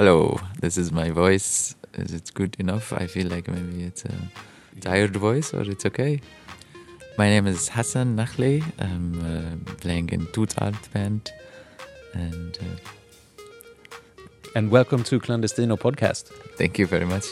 Hello, this is my voice. Is it good enough? I feel like maybe it's a tired voice or it's okay. My name is Hassan Nakhle. I'm uh, playing in TootArd band and uh, And welcome to Clandestino podcast. thank you very much.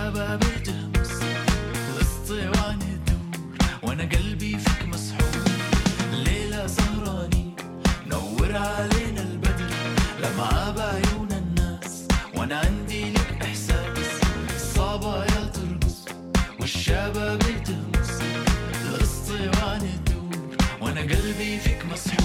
والشباب تهمس الاسطوانة تدور وأنا قلبي فيك مسحور. نور علينا البدر. بعيون الناس وأنا عندي لك إحساس. الاسطوانة تدور وأنا قلبي فيك مسحور.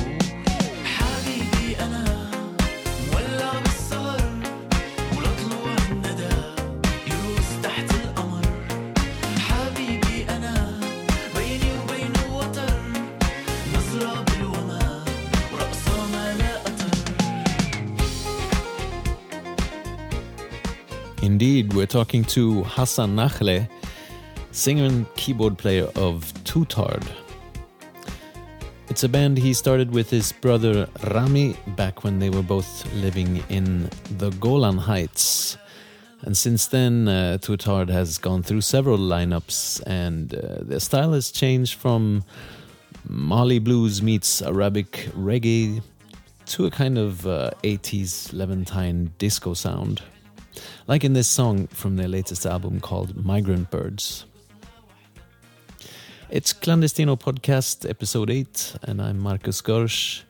Indeed, we're talking to Hassan Nakhle, singer and keyboard player of TootArd. It's a band he started with his brother Rami back when they were both living in the Golan Heights. And since then, uh, TootArd has gone through several lineups, and uh, their style has changed from Mali blues meets Arabic reggae to a kind of uh, 80s Levantine disco sound. Like in this song from their latest album called Migrant Birds. It's Clandestino Podcast, episode 8, and I'm Marcus Gorsch.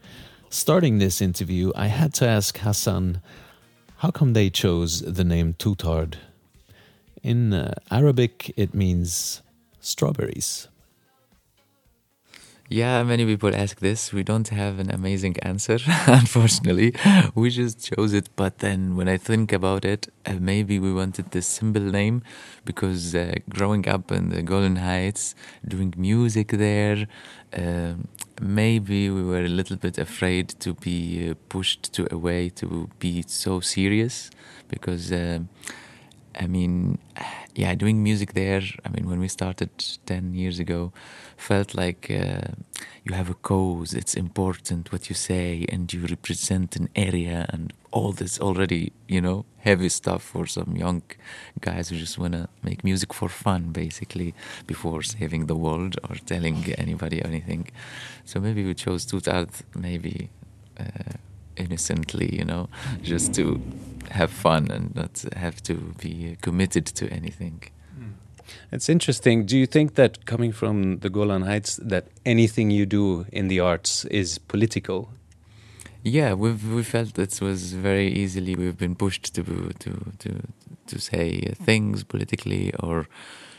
Starting this interview, I had to ask Hassan how come they chose the name TootArd? In uh, Arabic, it means strawberries. Yeah, many people ask this. We don't have an amazing answer, unfortunately. We just chose it. But then when I think about it, uh, maybe we wanted this simple name because uh, growing up in the Golan Heights, doing music there, um maybe we were a little bit afraid to be uh, pushed to a way to be so serious because. I mean, yeah, doing music there. I mean, when we started 10 years ago, felt like uh, you have a cause, it's important what you say, and you represent an area, and all this already, you know, heavy stuff for some young guys who just want to make music for fun, basically, before saving the world or telling anybody anything. So maybe we chose TootArd, maybe. Uh, innocently, you know, just to have fun and not have to be committed to anything. Hmm. It's interesting. Do you think that coming from the Golan Heights, that anything you do in the arts is political? Yeah, we've we felt it was very easily we've been pushed to to to to say things politically or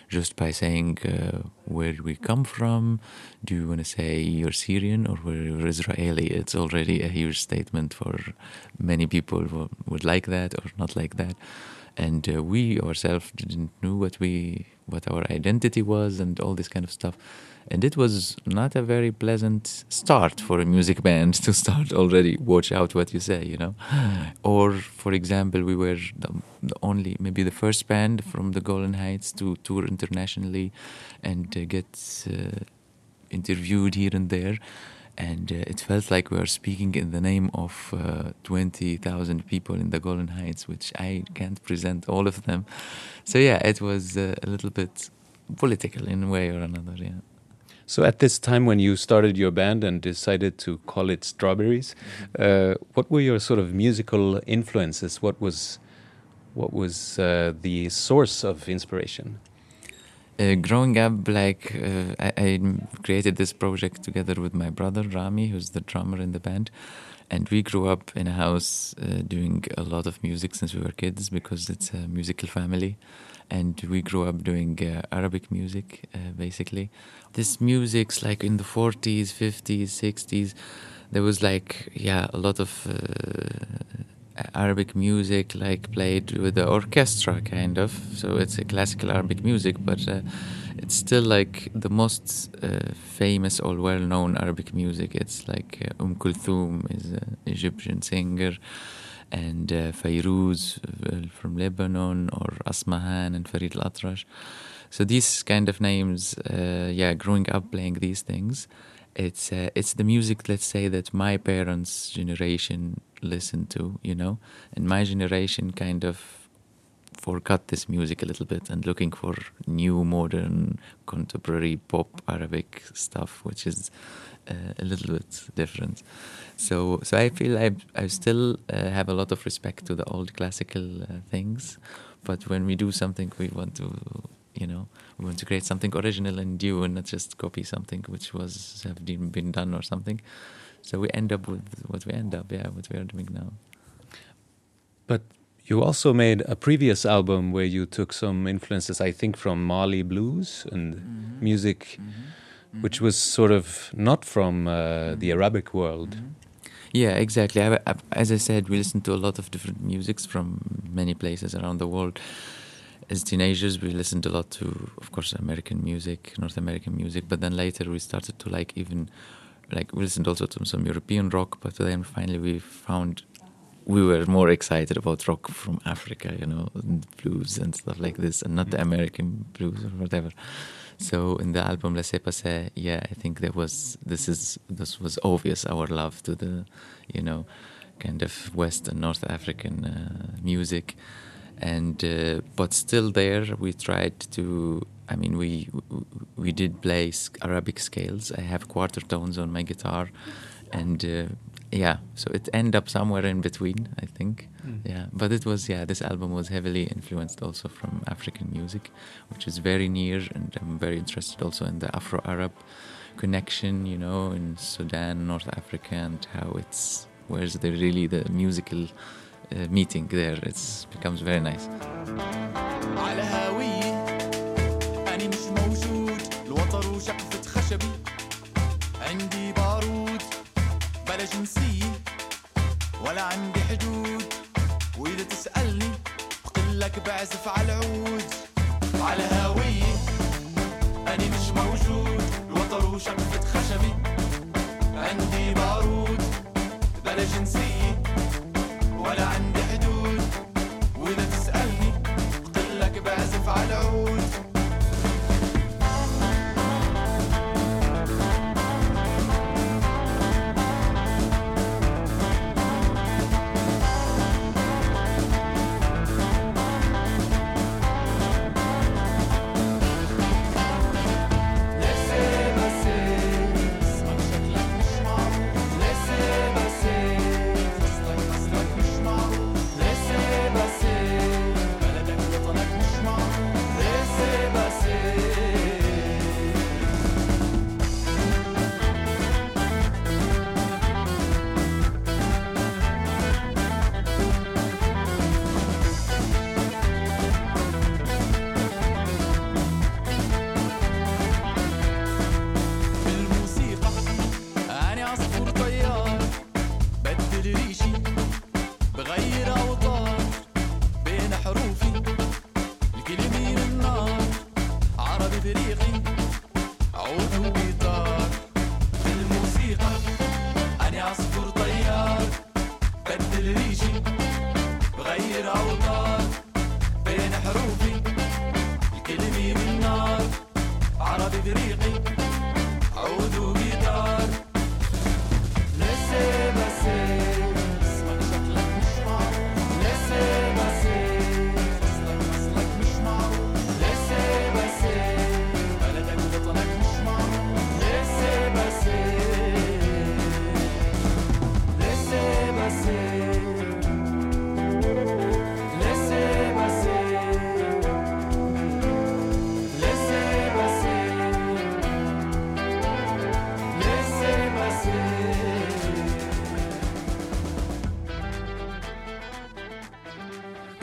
just by saying uh, where we come from. Do you want to say you're Syrian or you're Israeli? It's already a huge statement for many people who would like that or not like that. And uh, we ourselves didn't know what we what our identity was and all this kind of stuff. And it was not a very pleasant start for a music band to start already. Watch out what you say, you know. or, for example, we were the, the only, maybe the first band from the Golan Heights to tour internationally and uh, get uh, interviewed here and there. And uh, it felt like we were speaking in the name of uh, 20,000 people in the Golan Heights, which I can't present all of them. So, yeah, it was uh, a little bit political in a way or another, yeah. So, at this time when you started your band and decided to call it Strawberries, uh, what were your sort of musical influences? What was what was uh, the source of inspiration? Uh, growing up, like uh, I, I created this project together with my brother Rami, who's the drummer in the band, and we grew up in a house uh, doing a lot of music since we were kids because it's a musical family, and we grew up doing uh, Arabic music uh, basically. This music's like in the 40s, 50s, 60s. There was like yeah a lot of uh, Arabic music, like played with the orchestra, kind of. So it's a classical Arabic music, but uh, it's still like the most uh, famous or well-known Arabic music. It's like Umm Kulthum is an Egyptian singer, and uh, uh, from Lebanon, or Asmahan and Farid al-Atrash. So these kind of names, uh, yeah, growing up playing these things, it's uh, it's the music, let's say, that my parents' generation listened to, you know, and my generation kind of forgot this music a little bit and looking for new, modern, contemporary pop Arabic stuff, which is uh, a little bit different. So, so I feel I I still uh, have a lot of respect to the old classical uh, things, but when we do something, we want to, you know, we want to create something original and new, and not just copy something which was have been been done or something. So we end up with what we end up, yeah, what we are doing now. But you also made a previous album where you took some influences, I think, from Mali blues and Mm-hmm. music, which was sort of not from uh, Mm-hmm. the Arabic world. Yeah, exactly. I, I, as I said, we listened to a lot of different musics from many places around the world. As teenagers, we listened a lot to, of course, American music, North American music. But then later, we started to like even, like we listened also to some European rock. But then finally, we found we were more excited about rock from Africa, you know, and blues and stuff like this, and not the American blues or whatever. So in the album Laissez Passer, yeah, I think there was this is this was obvious our love to the, you know, kind of West and North African uh, music, and uh, but still there we tried to. I mean, we we did play Arabic scales. I have quarter tones on my guitar, and uh, yeah, so it ended up somewhere in between. I think, yeah. But it was yeah. This album was heavily influenced also from African music, which is very near, and I'm very interested also in the Afro-Arab connection. You know, in Sudan, North Africa, and how it's where's the really the musical uh, meeting there. It's becomes very nice. بلا جنسية ولا عندي حدود. وإذا تسألني بقلك بعزف على العود على هاوية أنا مش موجود. الوتر وشقفة خشبي عندي بارود بلا جنسية ولا عندي عربي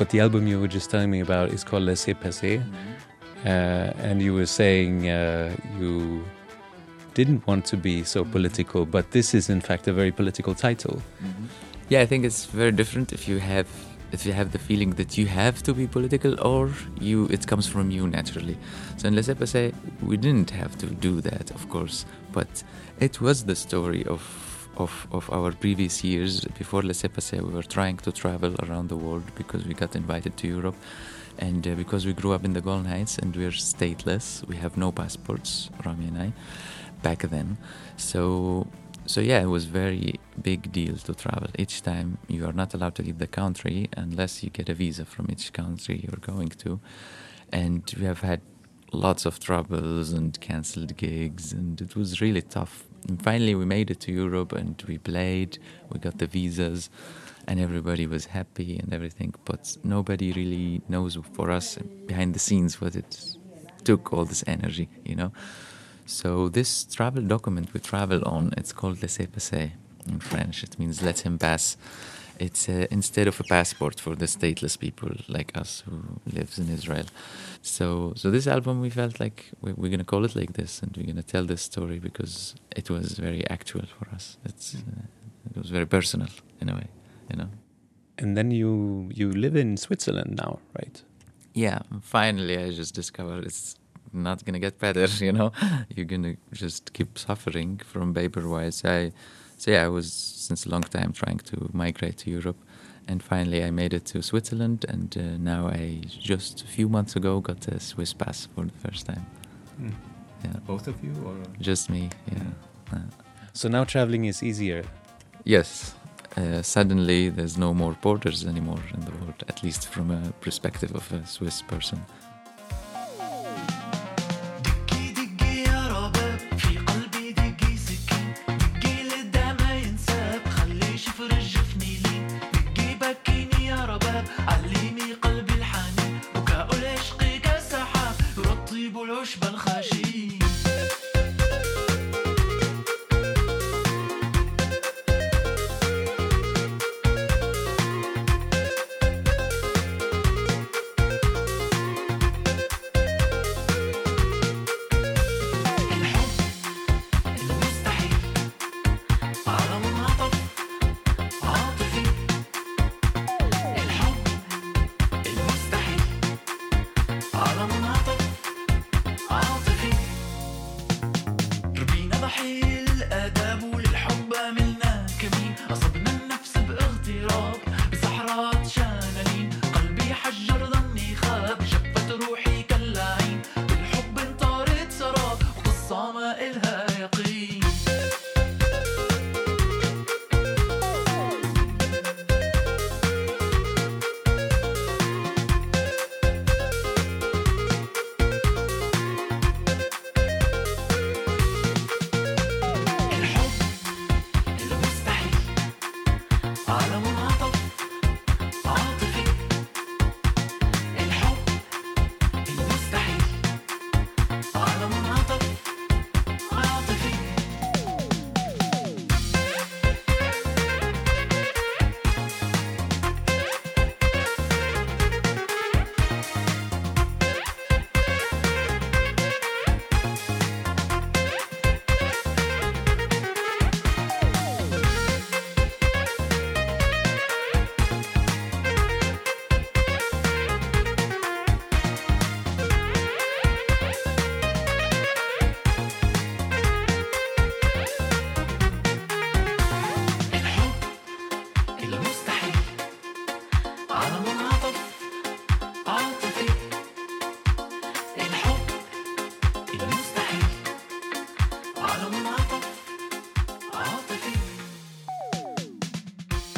But the album you were just telling me about is called Laissez Passer. Mm-hmm. Uh, and you were saying uh, you didn't want to be so political, but this is in fact a very political title. Yeah, I think it's very different if you have if you have the feeling that you have to be political or you it comes from you naturally. So in Laissez Passer, we didn't have to do that, of course, but it was the story of of, of our previous years. Before Laissez Passer, we were trying to travel around the world because we got invited to Europe. And uh, because we grew up in the Golan Heights and we're stateless, we have no passports, Rami and I, back then. So so yeah, it was very big deal to travel. Each time you are not allowed to leave the country unless you get a visa from each country you're going to, and we have had lots of troubles and cancelled gigs, and it was really tough. And finally, we made it to Europe, and we played. We got the visas, and everybody was happy and everything. But nobody really knows for us behind the scenes what it took all this energy, you know. So this travel document we travel on, it's called laissez passer in French. It means let him pass. It's uh, instead of a passport for the stateless people like us who lives in Israel. So so this album we felt like we, we're gonna call it like this, and we're gonna tell this story because it was very actual for us. It's uh, it was very personal in a way, you know. And then you you live in Switzerland now, right? yeah finally i just discovered it's not gonna get better you know you're gonna just keep suffering from paper wise i so yeah i was since a long time trying to migrate to europe. And finally i made it to switzerland and uh, now i just a few months ago got a swiss pass for the first time. Yeah. Both of you, or? Just me yeah. Uh, so now traveling is easier. yes. Uh, suddenly there's no more borders anymore in the world at least from a perspective of a swiss person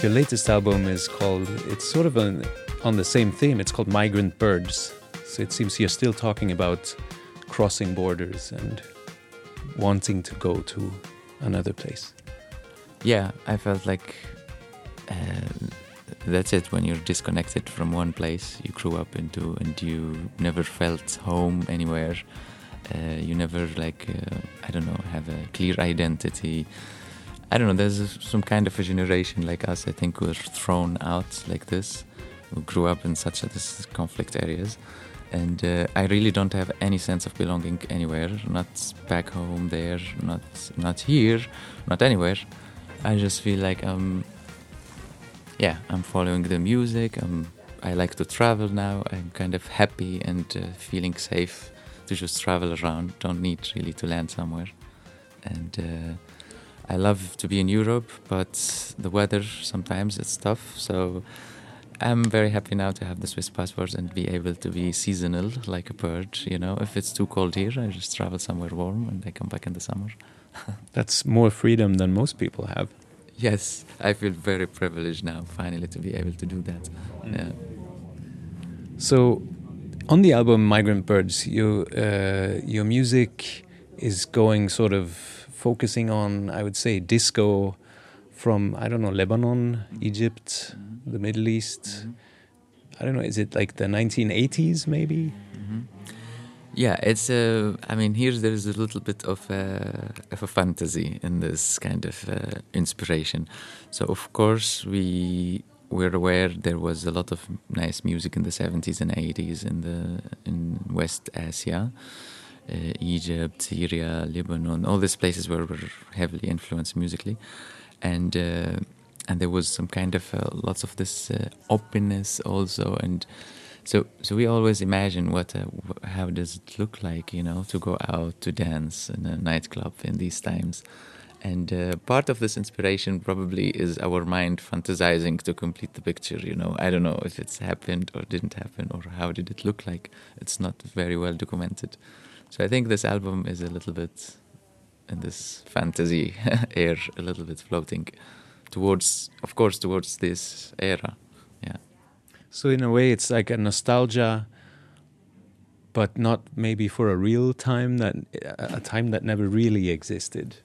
Your latest album is called. It's sort of an, on the same theme. It's called Migrant Birds. So it seems you're still talking about crossing borders and wanting to go to another place. yeah i felt like uh, that's it when you're disconnected from one place you grew up into and you never felt home anywhere uh, you never like uh, i don't know have a clear identity i don't know there's some kind of a generation like us i think we're thrown out like this who grew up in such a, this conflict areas and uh, I really don't have any sense of belonging anywhere. Not back home, there, not not here, not anywhere. I just feel like I'm yeah, I'm following the music. I'm, I like to travel now. I'm kind of happy and uh, feeling safe to just travel around. Don't need really to land somewhere. And uh, I love to be in Europe, but the weather sometimes it's tough. So I'm very happy now to have the Swiss passport and be able to be seasonal like a bird. You know, if it's too cold here, I just travel somewhere warm and I come back in the summer. That's more freedom than most people have. Yes, I feel very privileged now, finally, to be able to do that. Yeah. So, on the album Migrant Birds, you, uh, your music is going sort of focusing on, I would say, disco from, I don't know, Lebanon, Egypt, the Middle East. I don't know, is it like the 1980s maybe? Yeah, it's uh, I mean, here there is a little bit of a, of a fantasy in this kind of uh, inspiration. So of course we we're aware there was a lot of nice music in the 70s and 80s in the in West Asia, uh, Egypt, Syria, Lebanon, all these places where we're heavily influenced musically, and uh, and there was some kind of uh, lots of this uh, openness also and. So, so we always imagine what, uh, how does it look like, you know, to go out to dance in a nightclub in these times, and uh, part of this inspiration probably is our mind fantasizing to complete the picture. You know, I don't know if it's happened or didn't happen or how did it look like. It's not very well documented. So I think this album is a little bit in this fantasy air, a little bit floating towards, of course, towards this era. Yeah. So in a way, it's like a nostalgia, but not maybe for a real time that a time that never really existed.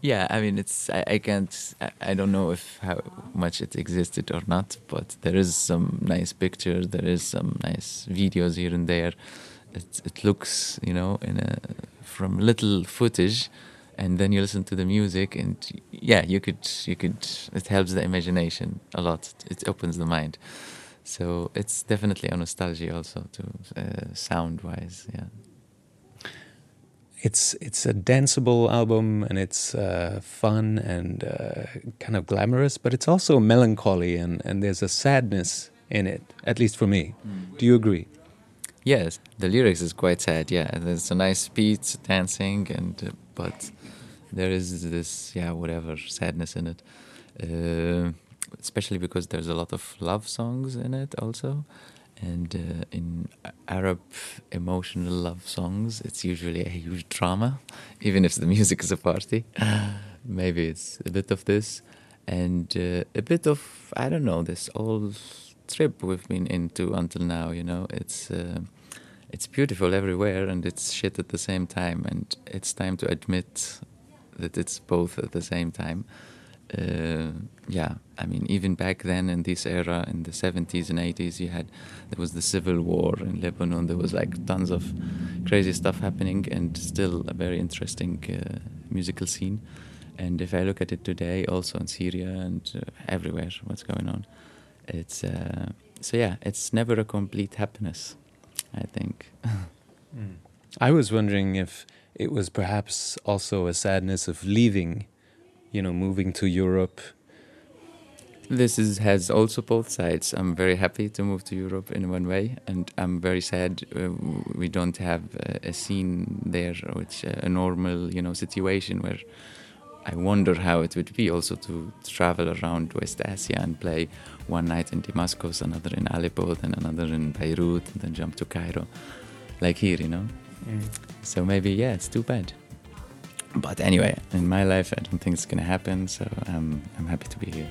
Yeah, I mean, it's I, I can't I, I don't know if how much it existed or not, but there is some nice pictures, there is some nice videos here and there. It it looks, you know, in a from little footage, and then you listen to the music, and yeah, you could you could it helps the imagination a lot. It opens the mind. So it's definitely a nostalgia also to uh, sound wise, yeah. It's it's a danceable album and it's uh, fun and uh, kind of glamorous, but it's also melancholy and, and there's a sadness in it, at least for me. Do you agree? Yes, the lyrics is quite sad. Yeah, there's a nice beat, dancing, and uh, but there is this yeah whatever sadness in it, uh, especially because there's a lot of love songs in it also, and uh, in Arab emotional love songs, it's usually a huge drama, even if the music is a party. Maybe it's a bit of this, and uh, a bit of I don't know this old trip we've been into until now. You know, it's uh, it's beautiful everywhere and it's shit at the same time, and it's time to admit that it's both at the same time. Uh, yeah, I mean, even back then in this era, in the 70s and 80s, you had there was the civil war in Lebanon. There was like tons of crazy stuff happening, and still a very interesting uh, musical scene. And if I look at it today, also in Syria and uh, everywhere, what's going on, it's uh, so yeah, it's never a complete happiness. I think. I was wondering if it was perhaps also a sadness of leaving, you know, moving to Europe. This is has also both sides. I'm very happy to move to Europe in one way, and I'm very sad uh, we don't have a, a scene there, which uh, a normal, you know, situation where I wonder how it would be also to travel around West Asia and play one night in Damascus, another in Aleppo, then another in Beirut, and then jump to Cairo, like here, you know. Mm. So maybe yeah, it's too bad. But anyway, in my life, I don't think it's gonna happen. So I'm I'm happy to be here.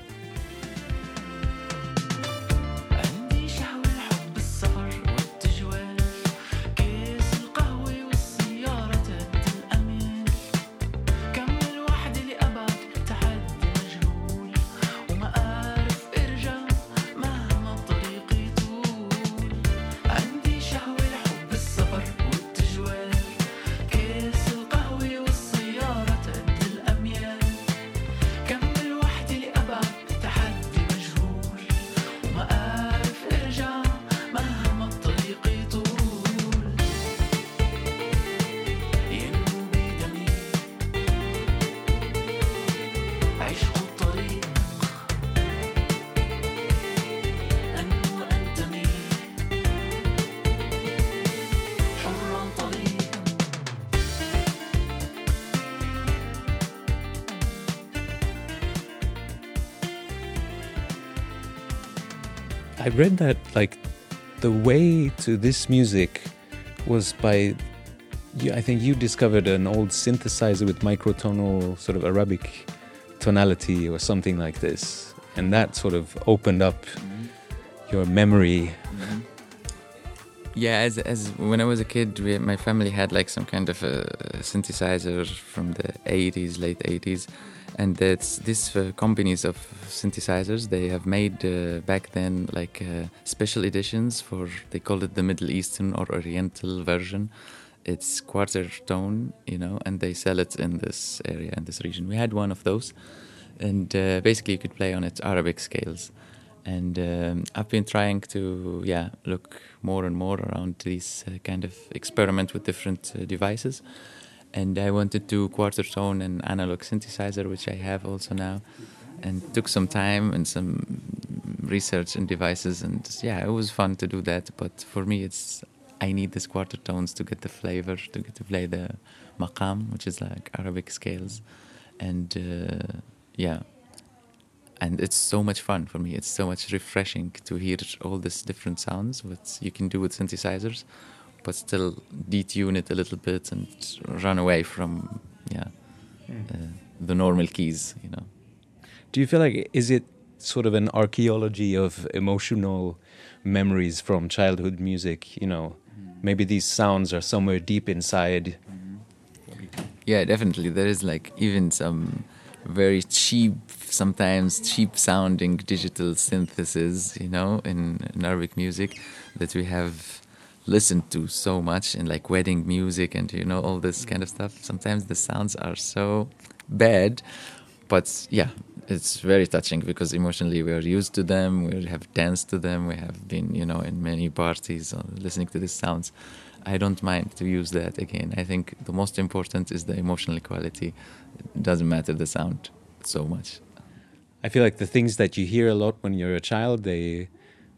I read that like the way to this music was by you, I think you discovered an old synthesizer with microtonal sort of Arabic tonality or something like this, and that sort of opened up mm-hmm. your memory. Yeah, as as when I was a kid, we, my family had like some kind of a synthesizer from the 80s, late 80s, and that's these uh, companies of synthesizers. They have made uh, back then like uh, special editions for they call it the Middle Eastern or Oriental version. It's quarter tone, you know, and they sell it in this area in this region. We had one of those, and uh, basically you could play on its Arabic scales and um, I've been trying to yeah look more and more around these uh, kind of experiment with different uh, devices. And I wanted to quarter tone an analog synthesizer which I have also now. And took some time and some research and devices and yeah it was fun to do that. But for me it's I need these quarter tones to get the flavor to get to play the maqam which is like Arabic scales. And uh, yeah and it's so much fun for me. It's so much refreshing to hear all these different sounds what you can do with synthesizers, but still detune it a little bit and run away from yeah uh, the normal keys. You know. Do you feel like is it sort of an archaeology of emotional memories from childhood music? You know, maybe these sounds are somewhere deep inside. Yeah, definitely. There is like even some very cheap, sometimes cheap sounding digital synthesis, you know, in, Arabic music that we have listened to so much in like wedding music and you know all this kind of stuff. Sometimes the sounds are so bad, but yeah, it's very touching because emotionally we are used to them. We have danced to them. We have been, you know, in many parties uh, listening to these sounds. I don't mind to use that again. I think the most important is the emotional quality. It doesn't matter the sound so much. I feel like the things that you hear a lot when you're a child, they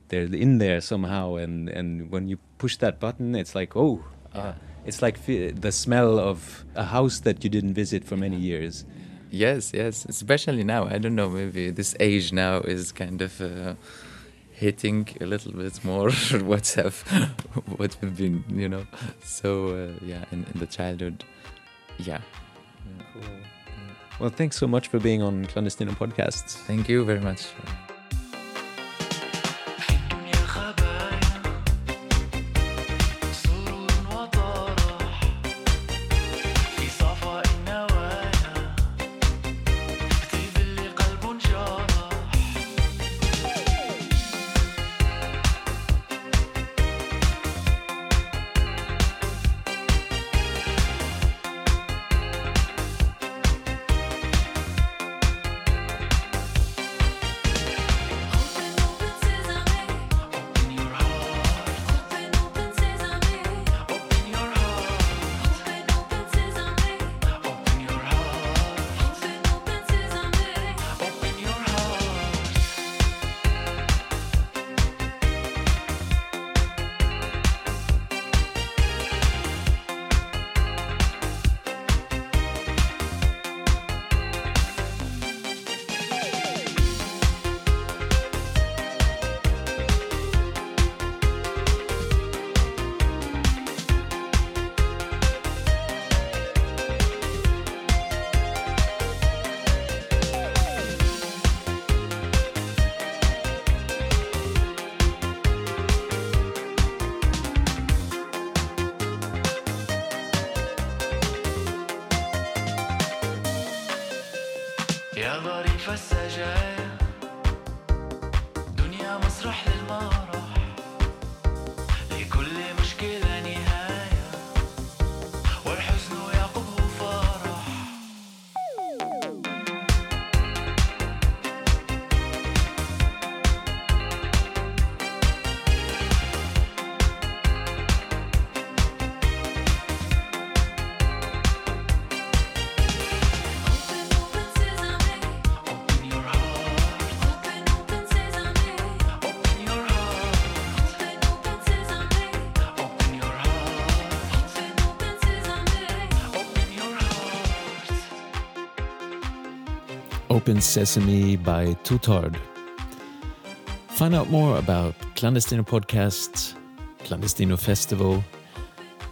they're in there somehow, and and when you push that button, it's like oh, uh, it's like the smell of a house that you didn't visit for many years. Yes, yes, especially now. I don't know, maybe this age now is kind of uh, hitting a little bit more what have what we've been, you know. So uh, yeah, in, in the childhood, yeah. Well, thanks so much for being on Clandestino Podcasts. Thank you very much. Open Sesame by TootArd. find out more about Clandestino Podcast, Clandestino Festival,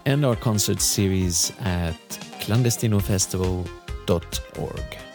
and our concert series at clandestinofestival.org.